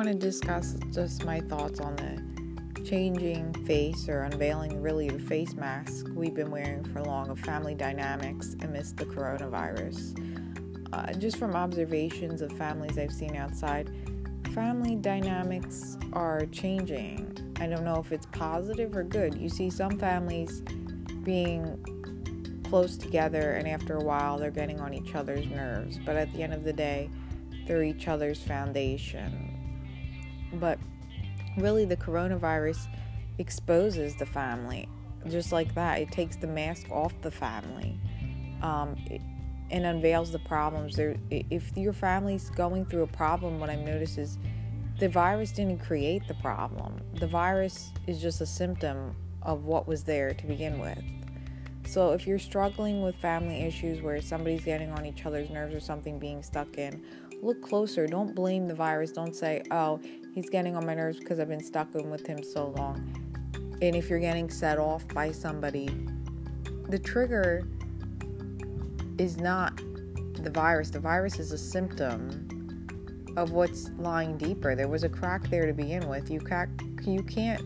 want to discuss just my thoughts on the changing face or unveiling really the face mask we've been wearing for long of family dynamics amidst the coronavirus. Uh, just from observations of families I've seen outside, family dynamics are changing. I don't know if it's positive or good. You see some families being close together, and after a while, they're getting on each other's nerves. But at the end of the day, they're each other's foundation. But really, the coronavirus exposes the family just like that. It takes the mask off the family. Um, and unveils the problems. There, if your family's going through a problem, what I've noticed is the virus didn't create the problem. The virus is just a symptom of what was there to begin with. So if you're struggling with family issues where somebody's getting on each other's nerves or something being stuck in, look closer. Don't blame the virus. Don't say, "Oh, he's getting on my nerves because I've been stuck in with him so long." And if you're getting set off by somebody, the trigger is not the virus. The virus is a symptom of what's lying deeper. There was a crack there to begin with. You crack, you can't.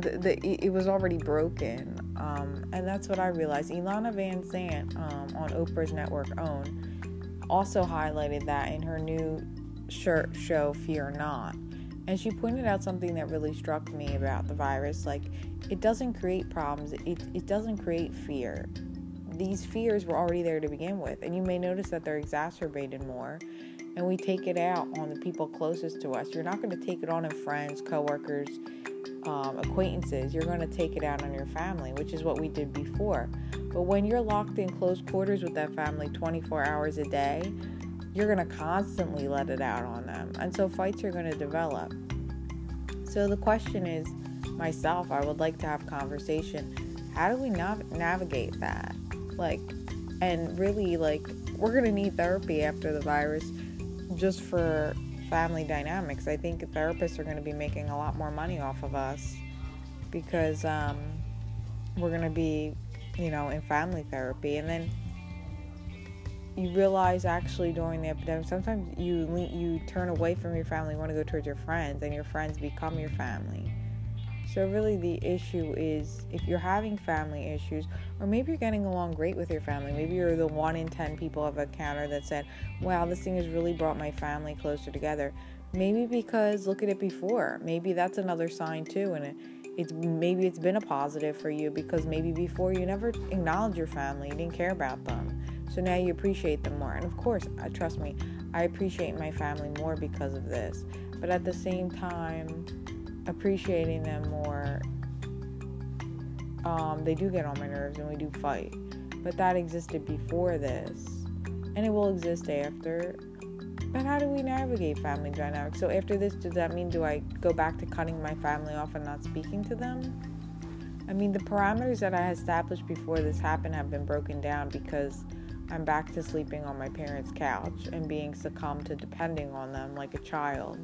The, the, it was already broken, um, and that's what I realized. Iyanla Vanzant um, on Oprah's network OWN also highlighted that in her new shirt show Fear Not, and she pointed out something that really struck me about the virus. Like, it doesn't create problems. It it doesn't create fear these fears were already there to begin with. And you may notice that they're exacerbated more. And we take it out on the people closest to us. You're not going to take it on in friends, coworkers, um, acquaintances. You're going to take it out on your family, which is what we did before. But when you're locked in close quarters with that family 24 hours a day, you're going to constantly let it out on them. And so fights are going to develop. So the question is myself, I would like to have conversation. How do we nav- navigate that? Like, and really, like, we're gonna need therapy after the virus just for family dynamics. I think therapists are gonna be making a lot more money off of us because um, we're gonna be, you know, in family therapy, and then you realize actually during the epidemic sometimes you you turn away from your family you want to go towards your friends and your friends become your family so, really, the issue is if you're having family issues, or maybe you're getting along great with your family, maybe you're the one in 10 people of a counter that said, Wow, this thing has really brought my family closer together. Maybe because look at it before. Maybe that's another sign too. And it, it's maybe it's been a positive for you because maybe before you never acknowledged your family, you didn't care about them. So now you appreciate them more. And of course, uh, trust me, I appreciate my family more because of this. But at the same time, appreciating them more. Um, they do get on my nerves and we do fight. But that existed before this. And it will exist after. But how do we navigate family dynamics? So after this, does that mean do I go back to cutting my family off and not speaking to them? I mean, the parameters that I established before this happened have been broken down because I'm back to sleeping on my parents' couch and being succumbed to depending on them like a child.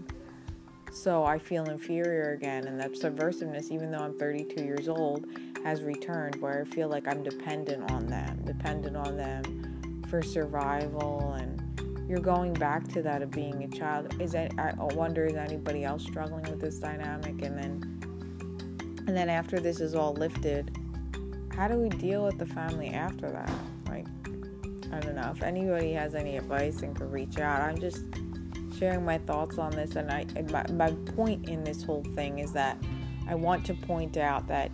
So I feel inferior again, and that subversiveness, even though I'm 32 years old, has returned where I feel like I'm dependent on them, dependent on them for survival. And you're going back to that of being a child. Is that, I wonder, is anybody else struggling with this dynamic? And then, and then after this is all lifted, how do we deal with the family after that? Like, I don't know if anybody has any advice and could reach out. I'm just sharing my thoughts on this, and I my, my point in this whole thing is that I want to point out that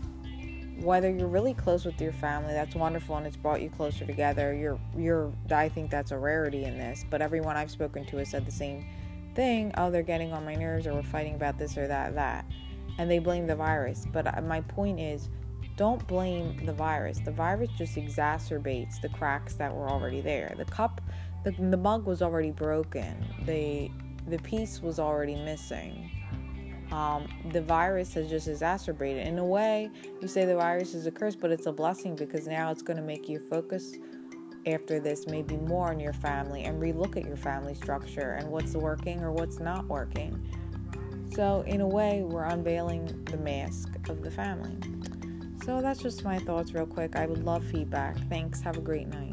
whether you're really close with your family, that's wonderful and it's brought you closer together. You're you're I think that's a rarity in this, but everyone I've spoken to has said the same thing. Oh, they're getting on my nerves or we're fighting about this or that that. And they blame the virus. But uh, my point is don't blame the virus. The virus just exacerbates the cracks that were already there. The cup the, the mug was already broken. The the piece was already missing. Um, the virus has just exacerbated. In a way, you say the virus is a curse, but it's a blessing because now it's going to make you focus after this maybe more on your family and relook at your family structure and what's working or what's not working. So, in a way, we're unveiling the mask of the family. So, that's just my thoughts, real quick. I would love feedback. Thanks. Have a great night.